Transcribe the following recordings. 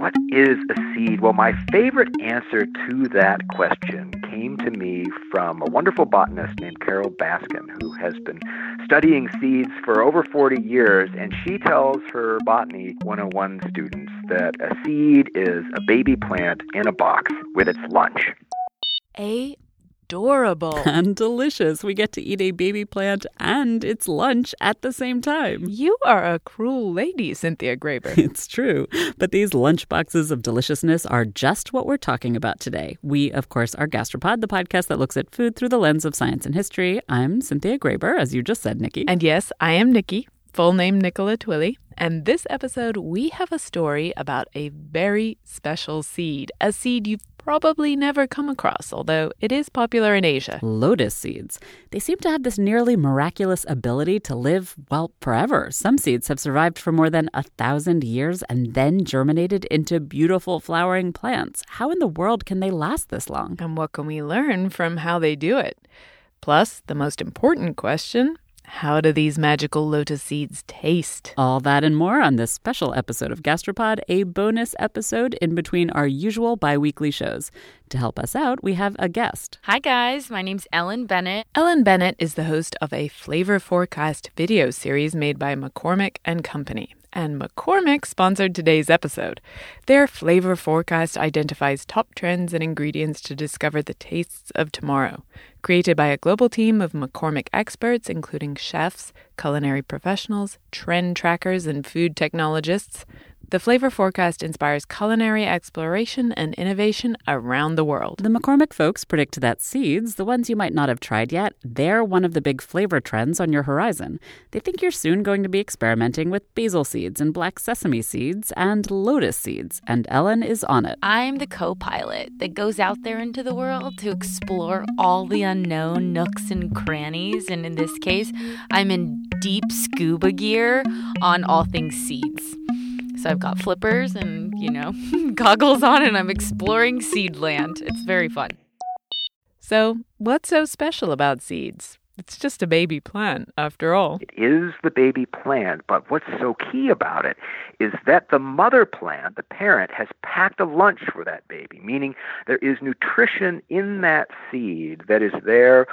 what is a seed? Well, my favorite answer to that question came to me from a wonderful botanist named Carol Baskin, who has been studying seeds for over 40 years, and she tells her Botany 101 students that a seed is a baby plant in a box with its lunch. A adorable. And delicious. We get to eat a baby plant and its lunch at the same time. You are a cruel lady, Cynthia Graber. It's true. But these lunch boxes of deliciousness are just what we're talking about today. We, of course, are Gastropod, the podcast that looks at food through the lens of science and history. I'm Cynthia Graber, as you just said, Nikki. And yes, I am Nikki, full name Nicola Twilley. And this episode, we have a story about a very special seed, a seed you've probably never come across, although it is popular in Asia. Lotus seeds. They seem to have this nearly miraculous ability to live, well, forever. Some seeds have survived for more than a thousand years and then germinated into beautiful flowering plants. How in the world can they last this long? And what can we learn from how they do it? Plus, the most important question how do these magical lotus seeds taste? All that and more on this special episode of Gastropod, a bonus episode in between our usual bi weekly shows. To help us out, we have a guest. Hi, guys. My name's Ellen Bennett. Ellen Bennett is the host of a flavor forecast video series made by McCormick and Company and McCormick sponsored today's episode. Their flavor forecast identifies top trends and ingredients to discover the tastes of tomorrow. Created by a global team of McCormick experts, including chefs, culinary professionals, trend trackers, and food technologists, the Flavor Forecast inspires culinary exploration and innovation around the world. The McCormick folks predict that seeds, the ones you might not have tried yet, they're one of the big flavor trends on your horizon. They think you're soon going to be experimenting with basil seeds and black sesame seeds and lotus seeds, and Ellen is on it. I'm the co pilot that goes out there into the world to explore all the unknown nooks and crannies, and in this case, I'm in deep scuba gear on all things seeds. So I've got flippers and, you know, goggles on and I'm exploring seedland. It's very fun. So, what's so special about seeds? It's just a baby plant, after all. It is the baby plant, but what's so key about it is that the mother plant, the parent, has packed a lunch for that baby, meaning there is nutrition in that seed that is there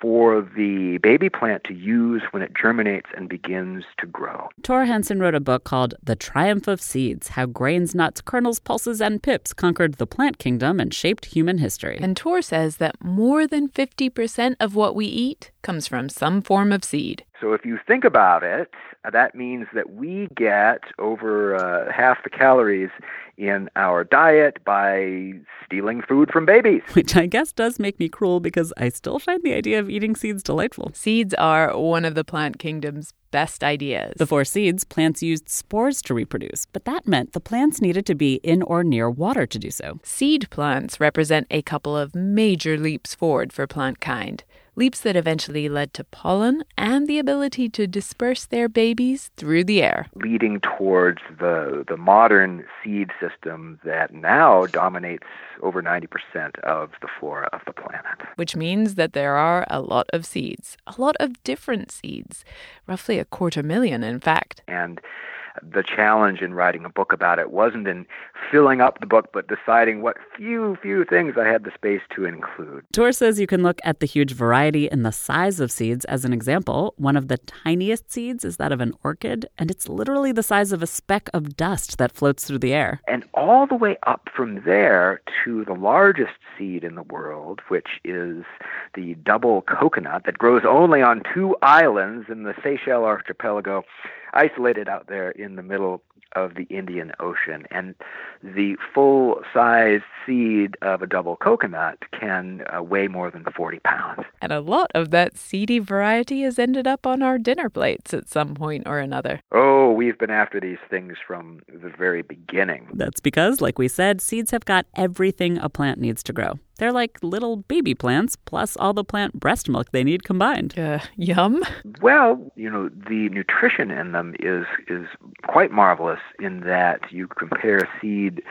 for the baby plant to use when it germinates and begins to grow. Thor Hanson wrote a book called The Triumph of Seeds How Grains, Nuts, Kernels, Pulses, and Pips Conquered the Plant Kingdom and Shaped Human History. And Thor says that more than 50% of what we eat comes from some form of seed. So if you think about it, that means that we get over uh, half the calories in our diet by stealing food from babies. Which I guess does make me cruel because I still find the idea of eating seeds delightful. Seeds are one of the plant kingdom's best ideas. Before seeds, plants used spores to reproduce, but that meant the plants needed to be in or near water to do so. Seed plants represent a couple of major leaps forward for plant kind leaps that eventually led to pollen and the ability to disperse their babies through the air. Leading towards the, the modern seed system that now dominates over 90% of the flora of the planet. Which means that there are a lot of seeds, a lot of different seeds, roughly a quarter million, in fact. And the challenge in writing a book about it wasn't in filling up the book, but deciding what few, few things I had the space to include. Thor says you can look at the huge variety in the size of seeds as an example. One of the tiniest seeds is that of an orchid, and it's literally the size of a speck of dust that floats through the air. And all the way up from there to the largest seed in the world, which is the double coconut that grows only on two islands in the Seychelles archipelago isolated out there in the middle of the Indian Ocean. And the full sized seed of a double coconut can uh, weigh more than 40 pounds. And a lot of that seedy variety has ended up on our dinner plates at some point or another. Oh, we've been after these things from the very beginning. That's because, like we said, seeds have got everything a plant needs to grow. They're like little baby plants, plus all the plant breast milk they need combined. Uh, yum. Well, you know, the nutrition in them is is quite marvelous in that you compare seed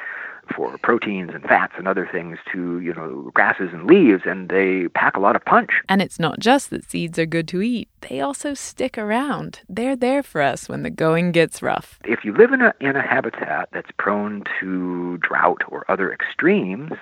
for proteins and fats and other things to, you know, grasses and leaves, and they pack a lot of punch. And it's not just that seeds are good to eat, they also stick around. They're there for us when the going gets rough. If you live in a, in a habitat that's prone to drought or other extremes,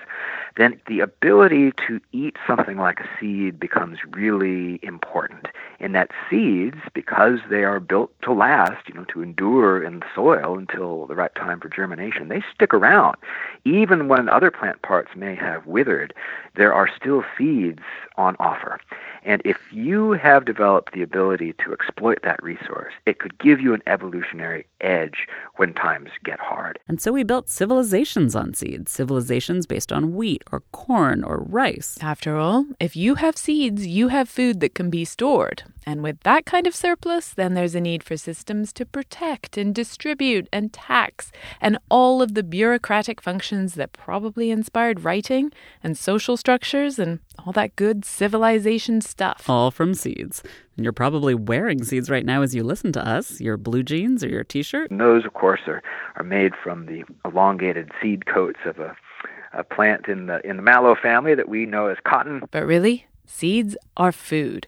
then the ability to eat something like a seed becomes really important. In that seeds, because they are built to last, you know, to endure in the soil until the right time for germination, they stick around. Even when other plant parts may have withered, there are still seeds on offer. And if you have developed the ability to exploit that resource, it could give you an evolutionary edge when times get hard. And so we built civilizations on seeds, civilizations based on wheat or corn or rice. After all, if you have seeds, you have food that can be stored. And with that kind of surplus, then there's a need for systems to protect and distribute and tax and all of the bureaucratic functions that probably inspired writing and social structures and all that good civilization stuff. All from seeds. And you're probably wearing seeds right now as you listen to us, your blue jeans or your t shirt. And those, of course, are, are made from the elongated seed coats of a, a plant in the, in the mallow family that we know as cotton. But really, seeds are food.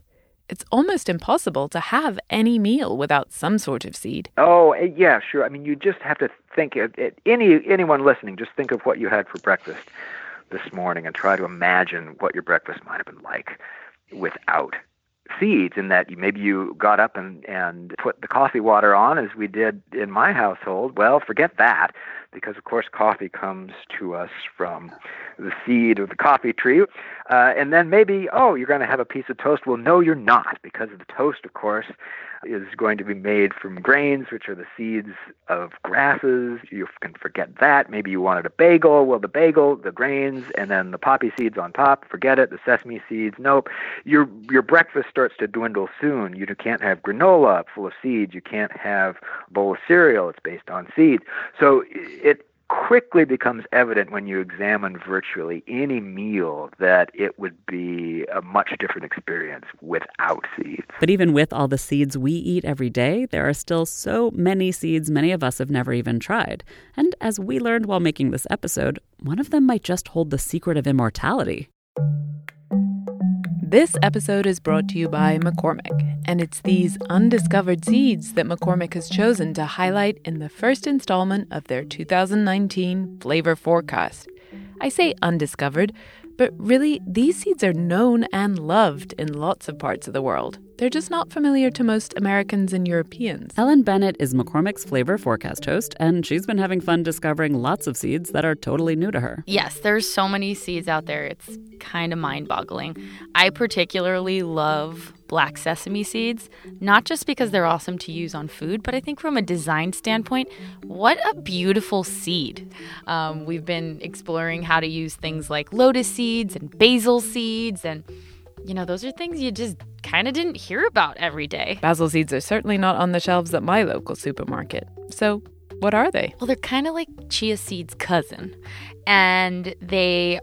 It's almost impossible to have any meal without some sort of seed. Oh, eh, yeah, sure. I mean, you just have to think. Of, any anyone listening, just think of what you had for breakfast this morning, and try to imagine what your breakfast might have been like without seeds. In that, maybe you got up and and put the coffee water on, as we did in my household. Well, forget that because of course coffee comes to us from the seed of the coffee tree. Uh, and then maybe, oh, you're going to have a piece of toast. Well, no, you're not, because of the toast, of course, is going to be made from grains, which are the seeds of grasses. You can forget that. Maybe you wanted a bagel. Well, the bagel, the grains, and then the poppy seeds on top. Forget it. The sesame seeds. Nope. Your your breakfast starts to dwindle soon. You can't have granola full of seeds. You can't have a bowl of cereal. It's based on seeds. So it quickly becomes evident when you examine virtually any meal that it would be a much different experience without seeds. But even with all the seeds we eat every day, there are still so many seeds many of us have never even tried. And as we learned while making this episode, one of them might just hold the secret of immortality. This episode is brought to you by McCormick, and it's these undiscovered seeds that McCormick has chosen to highlight in the first installment of their 2019 flavor forecast. I say undiscovered but really, these seeds are known and loved in lots of parts of the world. They're just not familiar to most Americans and Europeans. Ellen Bennett is McCormick's Flavor Forecast host, and she's been having fun discovering lots of seeds that are totally new to her. Yes, there's so many seeds out there. It's kind of mind boggling. I particularly love black sesame seeds, not just because they're awesome to use on food, but I think from a design standpoint, what a beautiful seed. Um, we've been exploring how to use things like lotus seeds and basil seeds, and you know, those are things you just kind of didn't hear about every day. Basil seeds are certainly not on the shelves at my local supermarket. So, what are they? Well, they're kind of like chia seeds' cousin, and they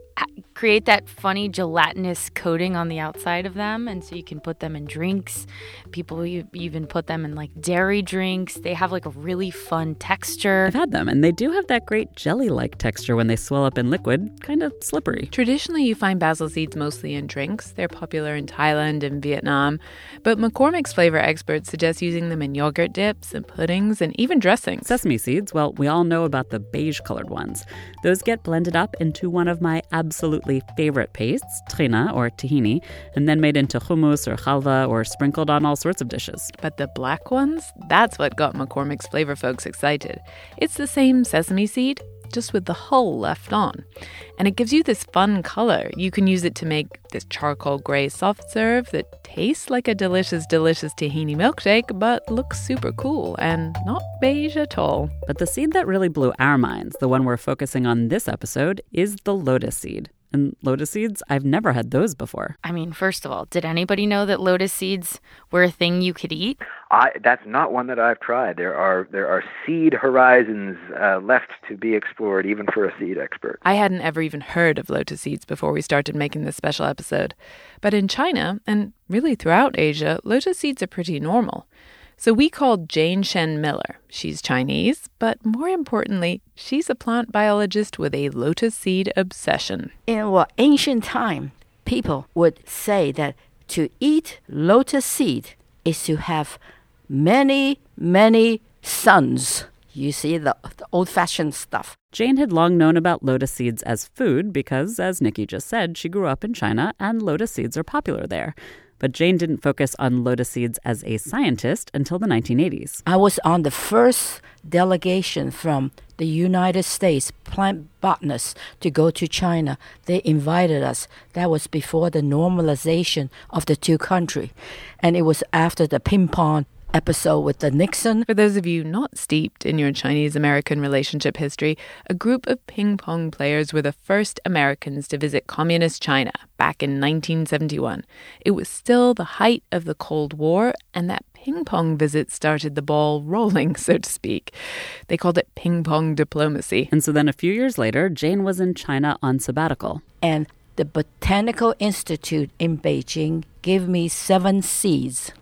create that funny gelatinous coating on the outside of them. And so you can put them in drinks. People even put them in like dairy drinks. They have like a really fun texture. I've had them and they do have that great jelly-like texture when they swell up in liquid kind of slippery. Traditionally you find basil seeds mostly in drinks. They're popular in thailand and vietnam. But mccormick's flavor experts suggest using them in yogurt dips and puddings and even dressings. Sesame seeds well we all know about the beige colored ones. Those get blended up into one of my absolutely favorite pastes, tahina or tahini, and then made into hummus or halva or sprinkled on all sorts of dishes. But the black ones, that's what got McCormick's flavor folks excited. It's the same sesame seed, just with the hull left on. And it gives you this fun color. You can use it to make this charcoal gray soft serve that tastes like a delicious, delicious tahini milkshake, but looks super cool and not beige at all. But the seed that really blew our minds, the one we're focusing on this episode, is the lotus seed. And lotus seeds, I've never had those before. I mean, first of all, did anybody know that lotus seeds were a thing you could eat? I, that's not one that I've tried. There are there are seed horizons uh, left to be explored, even for a seed expert. I hadn't ever even heard of lotus seeds before we started making this special episode. But in China, and really throughout Asia, lotus seeds are pretty normal. So we called Jane Shen Miller. She's Chinese, but more importantly, she's a plant biologist with a lotus seed obsession. In what ancient time, people would say that to eat lotus seed is to have many, many sons. You see the, the old fashioned stuff. Jane had long known about lotus seeds as food because, as Nikki just said, she grew up in China and lotus seeds are popular there. But Jane didn't focus on lotus seeds as a scientist until the 1980s. I was on the first delegation from the United States plant botanists to go to China. They invited us. That was before the normalization of the two countries. And it was after the ping pong episode with the Nixon. For those of you not steeped in your Chinese American relationship history, a group of ping pong players were the first Americans to visit communist China back in 1971. It was still the height of the Cold War, and that ping pong visit started the ball rolling, so to speak. They called it ping pong diplomacy. And so then a few years later, Jane was in China on sabbatical. And the Botanical Institute in Beijing gave me seven seeds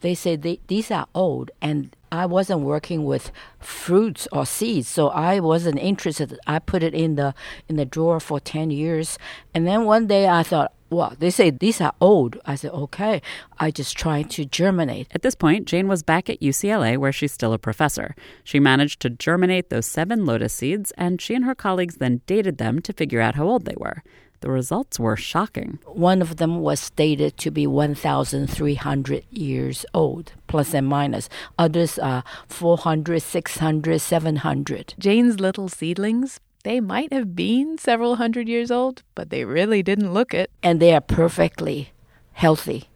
they say they, these are old and I wasn't working with fruits or seeds, so I wasn't interested. I put it in the in the drawer for ten years, and then one day I thought, well, they say these are old. I said, okay. I just tried to germinate. At this point, Jane was back at UCLA, where she's still a professor. She managed to germinate those seven lotus seeds, and she and her colleagues then dated them to figure out how old they were. The results were shocking. One of them was stated to be 1,300 years old, plus and minus. Others are 400, 600, 700. Jane's little seedlings, they might have been several hundred years old, but they really didn't look it. And they are perfectly healthy.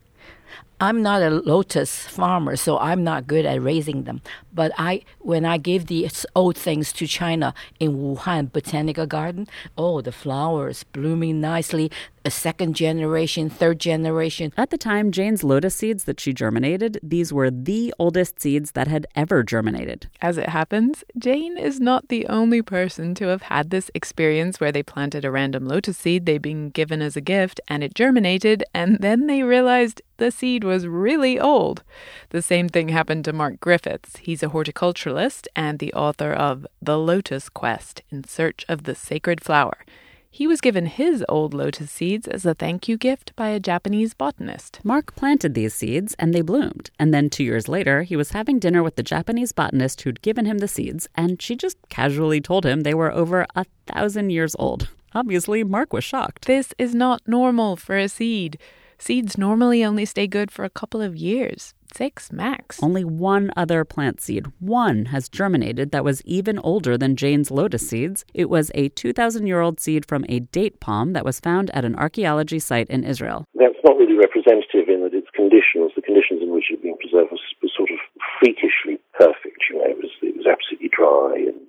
I'm not a lotus farmer, so I'm not good at raising them. But I, when I gave these old things to China in Wuhan Botanical Garden, oh, the flowers blooming nicely, a second generation, third generation. At the time, Jane's lotus seeds that she germinated, these were the oldest seeds that had ever germinated. As it happens, Jane is not the only person to have had this experience where they planted a random lotus seed they'd been given as a gift and it germinated, and then they realized the seed was really old. The same thing happened to Mark Griffiths. He's a horticulturalist and the author of The Lotus Quest in Search of the Sacred Flower. He was given his old lotus seeds as a thank you gift by a Japanese botanist. Mark planted these seeds and they bloomed. And then two years later, he was having dinner with the Japanese botanist who'd given him the seeds, and she just casually told him they were over a thousand years old. Obviously, Mark was shocked. This is not normal for a seed. Seeds normally only stay good for a couple of years six max. Only one other plant seed, one, has germinated that was even older than Jane's lotus seeds. It was a 2,000 year old seed from a date palm that was found at an archaeology site in Israel. That's not really representative in that its conditions, the conditions in which it had been preserved, was, was sort of freakishly perfect. You know, it was, it was absolutely dry and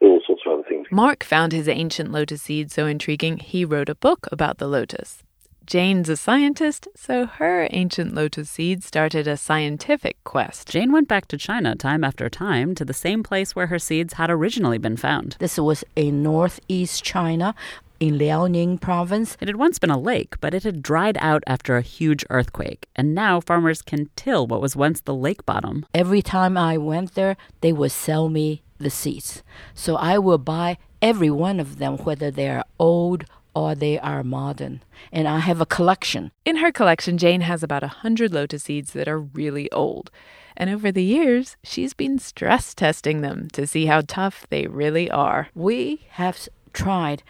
all sorts of other things. Mark found his ancient lotus seed so intriguing, he wrote a book about the lotus. Jane's a scientist, so her ancient lotus seed started a scientific quest. Jane went back to China time after time to the same place where her seeds had originally been found. This was in northeast China, in Liaoning province. It had once been a lake, but it had dried out after a huge earthquake, and now farmers can till what was once the lake bottom. Every time I went there, they would sell me the seeds. So I will buy every one of them, whether they are old or they are modern. And I have a collection. In her collection, Jane has about a hundred lotus seeds that are really old. And over the years, she's been stress testing them to see how tough they really are. We have tried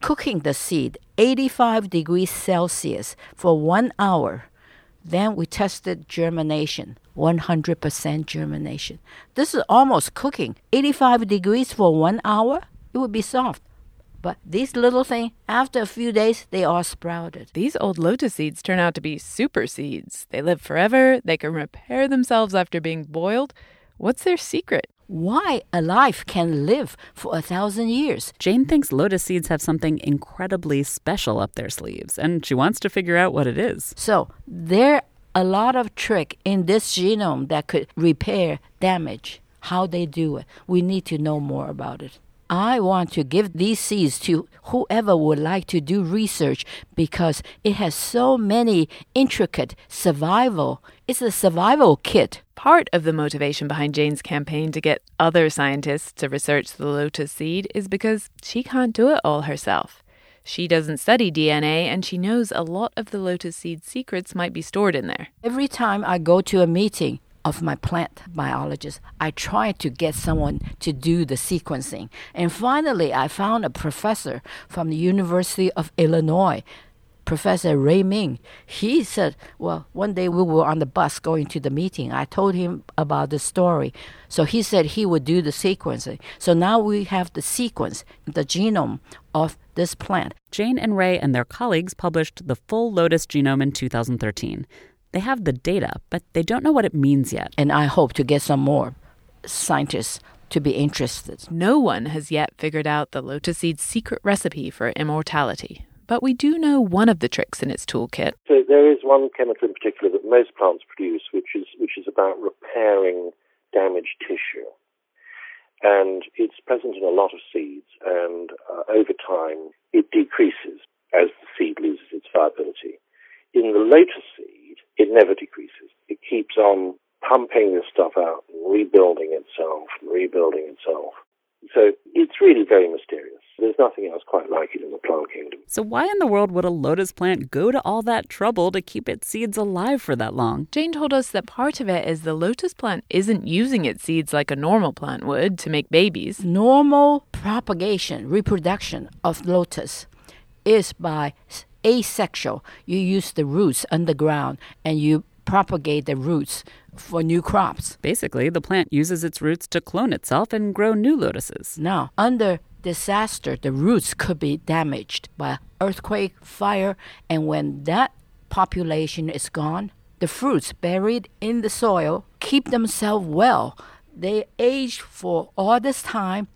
cooking the seed 85 degrees Celsius for one hour. Then we tested germination, 100% germination. This is almost cooking. 85 degrees for one hour, it would be soft. But these little things, after a few days, they all sprouted. These old lotus seeds turn out to be super seeds. They live forever, they can repair themselves after being boiled. What's their secret? Why a life can live for a thousand years? Jane thinks lotus seeds have something incredibly special up their sleeves, and she wants to figure out what it is. So there are a lot of trick in this genome that could repair damage. How they do it, we need to know more about it. I want to give these seeds to whoever would like to do research because it has so many intricate survival. It's a survival kit. Part of the motivation behind Jane's campaign to get other scientists to research the lotus seed is because she can't do it all herself. She doesn't study DNA and she knows a lot of the lotus seed secrets might be stored in there. Every time I go to a meeting, of my plant biologist, I tried to get someone to do the sequencing. And finally, I found a professor from the University of Illinois, Professor Ray Ming. He said, Well, one day we were on the bus going to the meeting. I told him about the story. So he said he would do the sequencing. So now we have the sequence, the genome of this plant. Jane and Ray and their colleagues published the full lotus genome in 2013. They have the data, but they don't know what it means yet. And I hope to get some more scientists to be interested. No one has yet figured out the lotus seed's secret recipe for immortality. But we do know one of the tricks in its toolkit. So there is one chemical in particular that most plants produce, which is which is about repairing damaged tissue, and it's present in a lot of seeds. And uh, over time, it decreases as the seed loses its viability. In the lotus seed, it never decreases. It keeps on pumping this stuff out and rebuilding itself and rebuilding itself. So it's really very mysterious. There's nothing else quite like it in the plant kingdom. So, why in the world would a lotus plant go to all that trouble to keep its seeds alive for that long? Jane told us that part of it is the lotus plant isn't using its seeds like a normal plant would to make babies. Normal propagation, reproduction of lotus is by asexual. You use the roots underground and you propagate the roots for new crops. Basically, the plant uses its roots to clone itself and grow new lotuses. Now, under disaster, the roots could be damaged by earthquake, fire, and when that population is gone, the fruits buried in the soil keep themselves well. They age for all this time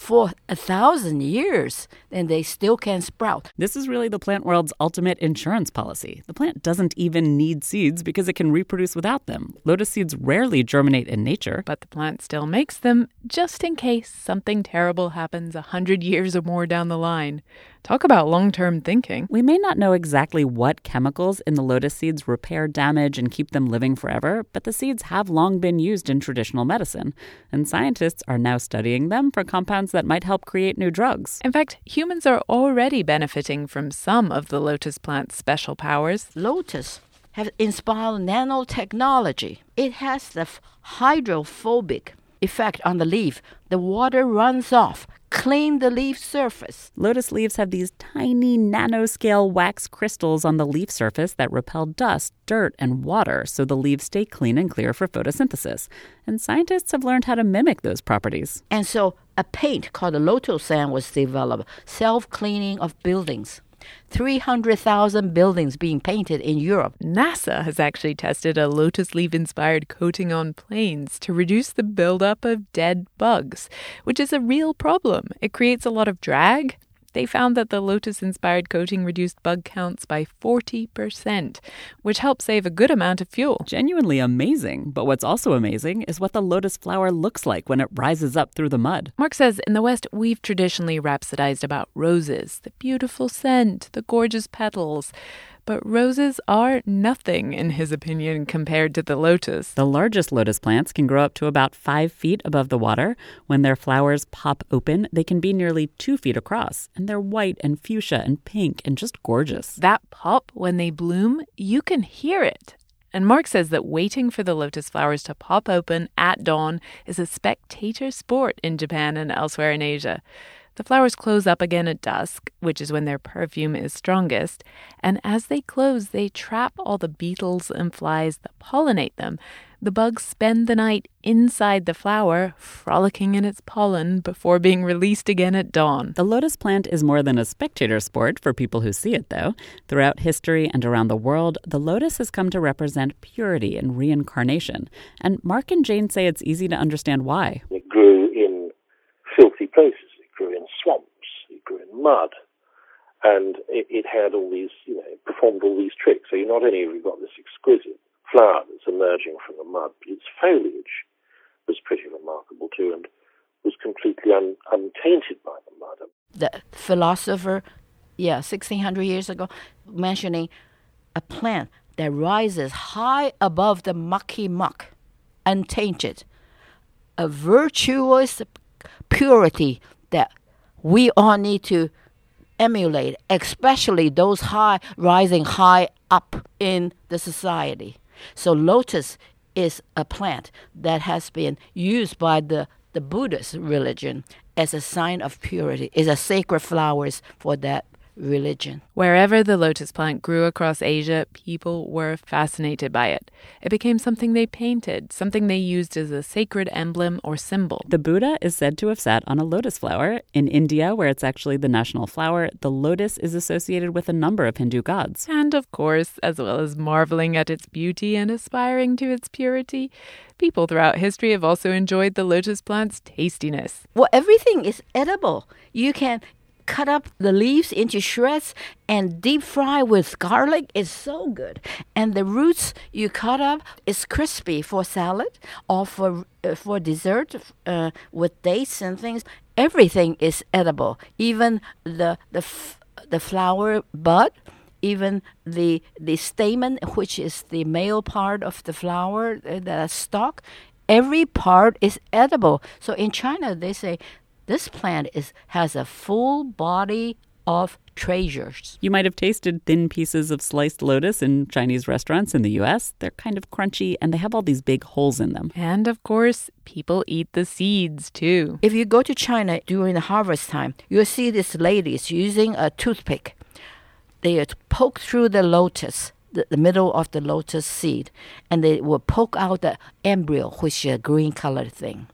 for a thousand years and they still can sprout. This is really the plant world's ultimate insurance policy. The plant doesn't even need seeds because it can reproduce without them. Lotus seeds rarely germinate in nature, but the plant still makes them just in case something terrible happens a hundred years or more down the line. Talk about long term thinking. We may not know exactly what chemicals in the lotus seeds repair damage and keep them living forever, but the seeds have long been used in traditional medicine, and scientists are now studying them for compounds that might help create new drugs. In fact, humans are already benefiting from some of the lotus plant's special powers. Lotus has inspired nanotechnology. It has the hydrophobic effect on the leaf. The water runs off, clean the leaf surface. Lotus leaves have these tiny nanoscale wax crystals on the leaf surface that repel dust, dirt, and water so the leaves stay clean and clear for photosynthesis. And scientists have learned how to mimic those properties. And so a paint called a Lotusan was developed, self-cleaning of buildings. 300,000 buildings being painted in Europe. NASA has actually tested a lotus leaf inspired coating on planes to reduce the buildup of dead bugs, which is a real problem. It creates a lot of drag, they found that the lotus inspired coating reduced bug counts by 40%, which helped save a good amount of fuel. Genuinely amazing. But what's also amazing is what the lotus flower looks like when it rises up through the mud. Mark says in the West, we've traditionally rhapsodized about roses, the beautiful scent, the gorgeous petals. But roses are nothing, in his opinion, compared to the lotus. The largest lotus plants can grow up to about five feet above the water. When their flowers pop open, they can be nearly two feet across, and they're white and fuchsia and pink and just gorgeous. That pop, when they bloom, you can hear it. And Mark says that waiting for the lotus flowers to pop open at dawn is a spectator sport in Japan and elsewhere in Asia. The flowers close up again at dusk, which is when their perfume is strongest, and as they close, they trap all the beetles and flies that pollinate them. The bugs spend the night inside the flower, frolicking in its pollen before being released again at dawn. The lotus plant is more than a spectator sport for people who see it, though. Throughout history and around the world, the lotus has come to represent purity and reincarnation. And Mark and Jane say it's easy to understand why. It grew in filthy places grew in swamps, it grew in mud, and it, it had all these, you know, performed all these tricks. So you not only have you got this exquisite flower that's emerging from the mud, but its foliage was pretty remarkable too. And was completely un, untainted by the mud. The philosopher, yeah, 1600 years ago, mentioning a plant that rises high above the mucky muck, untainted, a virtuous purity that we all need to emulate, especially those high rising high up in the society. So lotus is a plant that has been used by the, the Buddhist religion as a sign of purity, is a sacred flowers for that religion. Wherever the lotus plant grew across Asia, people were fascinated by it. It became something they painted, something they used as a sacred emblem or symbol. The Buddha is said to have sat on a lotus flower. In India, where it's actually the national flower, the lotus is associated with a number of Hindu gods. And of course, as well as marveling at its beauty and aspiring to its purity, people throughout history have also enjoyed the lotus plant's tastiness. Well, everything is edible. You can cut up the leaves into shreds and deep fry with garlic is so good. And the roots you cut up is crispy for salad or for uh, for dessert uh, with dates and things. Everything is edible, even the the f- the flower bud even the the stamen, which is the male part of the flower, uh, the stalk, every part is edible. So in China, they say this plant is has a full body of treasures. You might have tasted thin pieces of sliced lotus in Chinese restaurants in the US. They're kind of crunchy and they have all these big holes in them. And of course, people eat the seeds too. If you go to China during the harvest time, you'll see these ladies using a toothpick. They poke through the lotus the, the, middle of the lotus seed and they will poke out the embryo, which is a green colored thing.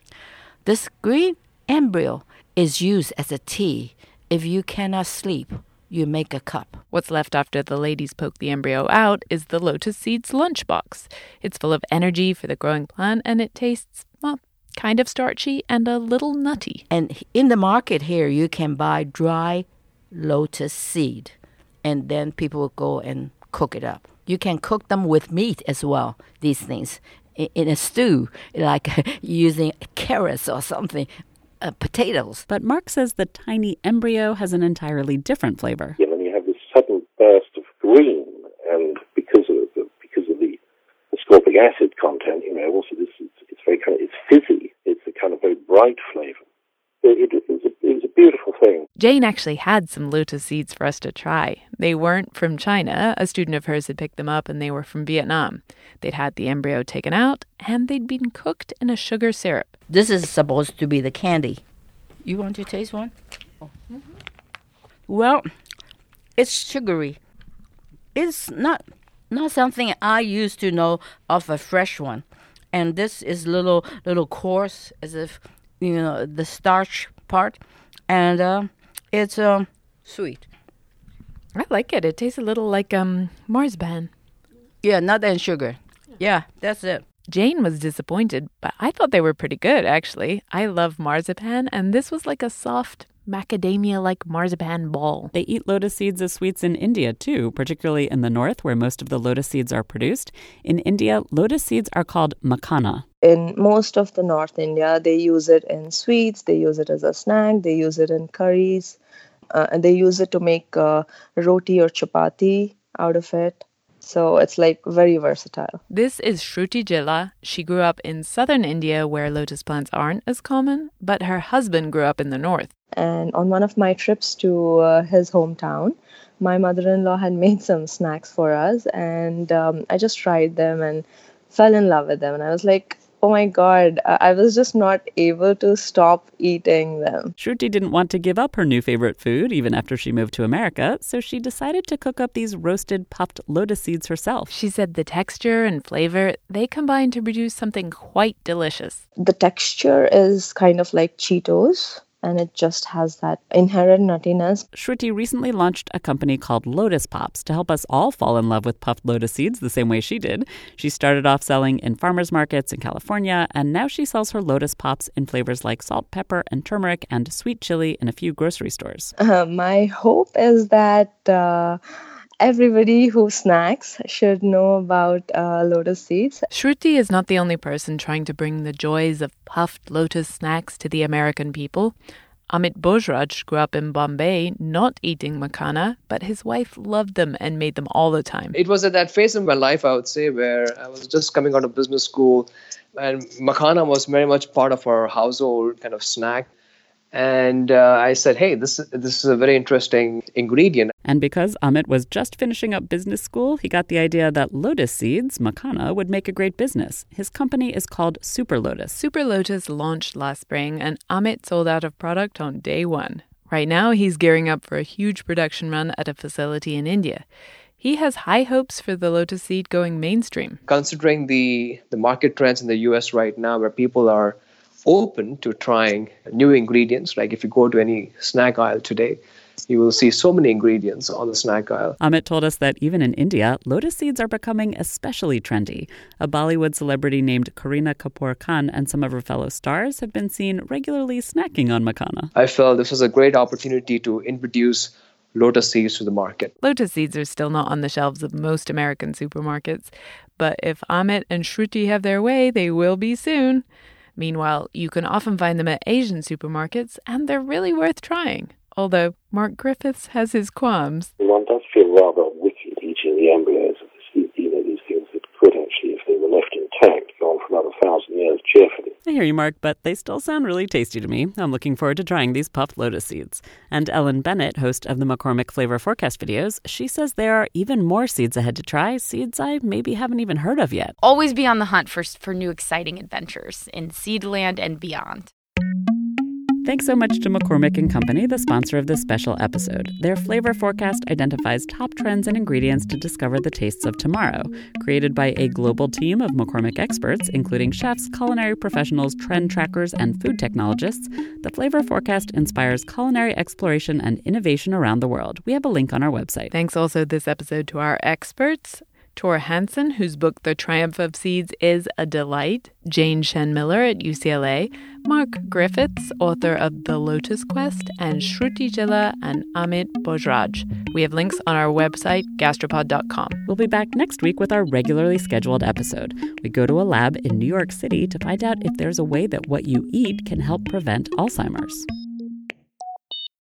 This green embryo is used as a tea. If you cannot sleep, you make a cup. What's left after the ladies poke the embryo out is the lotus seeds lunchbox. It's full of energy for the growing plant and it tastes, well, kind of starchy and a little nutty. And in the market here, you can buy dry lotus seed, and then people will go and cook it up. You can cook them with meat as well, these things, in a stew, like using carrots or something, uh, potatoes. But Mark says the tiny embryo has an entirely different flavor. Yeah, and you have this sudden burst of green, and because of the, because of the ascorbic acid content, you know, also this is, it's very kind of it's fizzy. It's a kind of very bright flavor. It, it, it, was a, it was a beautiful thing. Jane actually had some lotus seeds for us to try. They weren't from China. A student of hers had picked them up, and they were from Vietnam. They'd had the embryo taken out, and they'd been cooked in a sugar syrup. This is supposed to be the candy. You want to taste one? Mm-hmm. Well, it's sugary. It's not not something I used to know of a fresh one, and this is little little coarse, as if you know the starch part, and uh, it's um, sweet. I like it. It tastes a little like um marzipan. Yeah, nut and sugar. Yeah, that's it. Jane was disappointed, but I thought they were pretty good, actually. I love marzipan, and this was like a soft macadamia like marzipan ball. They eat lotus seeds as sweets in India too, particularly in the north where most of the lotus seeds are produced. In India, lotus seeds are called makhana. In most of the North India, they use it in sweets, they use it as a snack, they use it in curries, uh, and they use it to make uh, roti or chapati out of it. So it's like very versatile. This is Shruti Jilla. She grew up in southern India where lotus plants aren't as common, but her husband grew up in the north. And on one of my trips to uh, his hometown, my mother in law had made some snacks for us, and um, I just tried them and fell in love with them. And I was like, oh my god, I was just not able to stop eating them. Shruti didn't want to give up her new favorite food even after she moved to America, so she decided to cook up these roasted puffed lotus seeds herself. She said the texture and flavor, they combine to produce something quite delicious. The texture is kind of like Cheetos and it just has that inherent nuttiness. Shruti recently launched a company called Lotus Pops to help us all fall in love with puffed lotus seeds the same way she did. She started off selling in farmers markets in California, and now she sells her Lotus Pops in flavors like salt, pepper, and turmeric, and sweet chili in a few grocery stores. Uh, my hope is that. Uh, everybody who snacks should know about uh, lotus seeds. Shruti is not the only person trying to bring the joys of puffed lotus snacks to the American people. Amit Bojraj grew up in Bombay not eating makhana, but his wife loved them and made them all the time. It was at that phase in my life, I would say, where I was just coming out of business school and makhana was very much part of our household kind of snack and uh, I said, "Hey, this this is a very interesting ingredient." And because Amit was just finishing up business school, he got the idea that lotus seeds, makhana, would make a great business. His company is called Super Lotus. Super Lotus launched last spring, and Amit sold out of product on day one. Right now, he's gearing up for a huge production run at a facility in India. He has high hopes for the lotus seed going mainstream. Considering the, the market trends in the US right now, where people are open to trying new ingredients. Like if you go to any snack aisle today, you will see so many ingredients on the snack aisle. Amit told us that even in India, lotus seeds are becoming especially trendy. A Bollywood celebrity named Kareena Kapoor Khan and some of her fellow stars have been seen regularly snacking on makhana. I felt this was a great opportunity to introduce lotus seeds to the market. Lotus seeds are still not on the shelves of most American supermarkets, but if Amit and Shruti have their way, they will be soon. Meanwhile, you can often find them at Asian supermarkets, and they're really worth trying. Although Mark Griffiths has his qualms. One does feel rather wicked eating the embryos of the, you know, these things that could actually, if they were left intact, go on for another thousand years cheerfully. I hear you, Mark, but they still sound really tasty to me. I'm looking forward to trying these puffed lotus seeds. And Ellen Bennett, host of the McCormick Flavor Forecast videos, she says there are even more seeds ahead to try, seeds I maybe haven't even heard of yet. Always be on the hunt for, for new exciting adventures in Seedland and beyond. Thanks so much to McCormick and Company, the sponsor of this special episode. Their flavor forecast identifies top trends and ingredients to discover the tastes of tomorrow. Created by a global team of McCormick experts, including chefs, culinary professionals, trend trackers, and food technologists, the flavor forecast inspires culinary exploration and innovation around the world. We have a link on our website. Thanks also this episode to our experts. Thor Hanson, whose book The Triumph of Seeds is a delight, Jane Shen Miller at UCLA, Mark Griffiths, author of The Lotus Quest, and Shruti Chilla and Amit Bojraj. We have links on our website, gastropod.com. We'll be back next week with our regularly scheduled episode. We go to a lab in New York City to find out if there's a way that what you eat can help prevent Alzheimer's.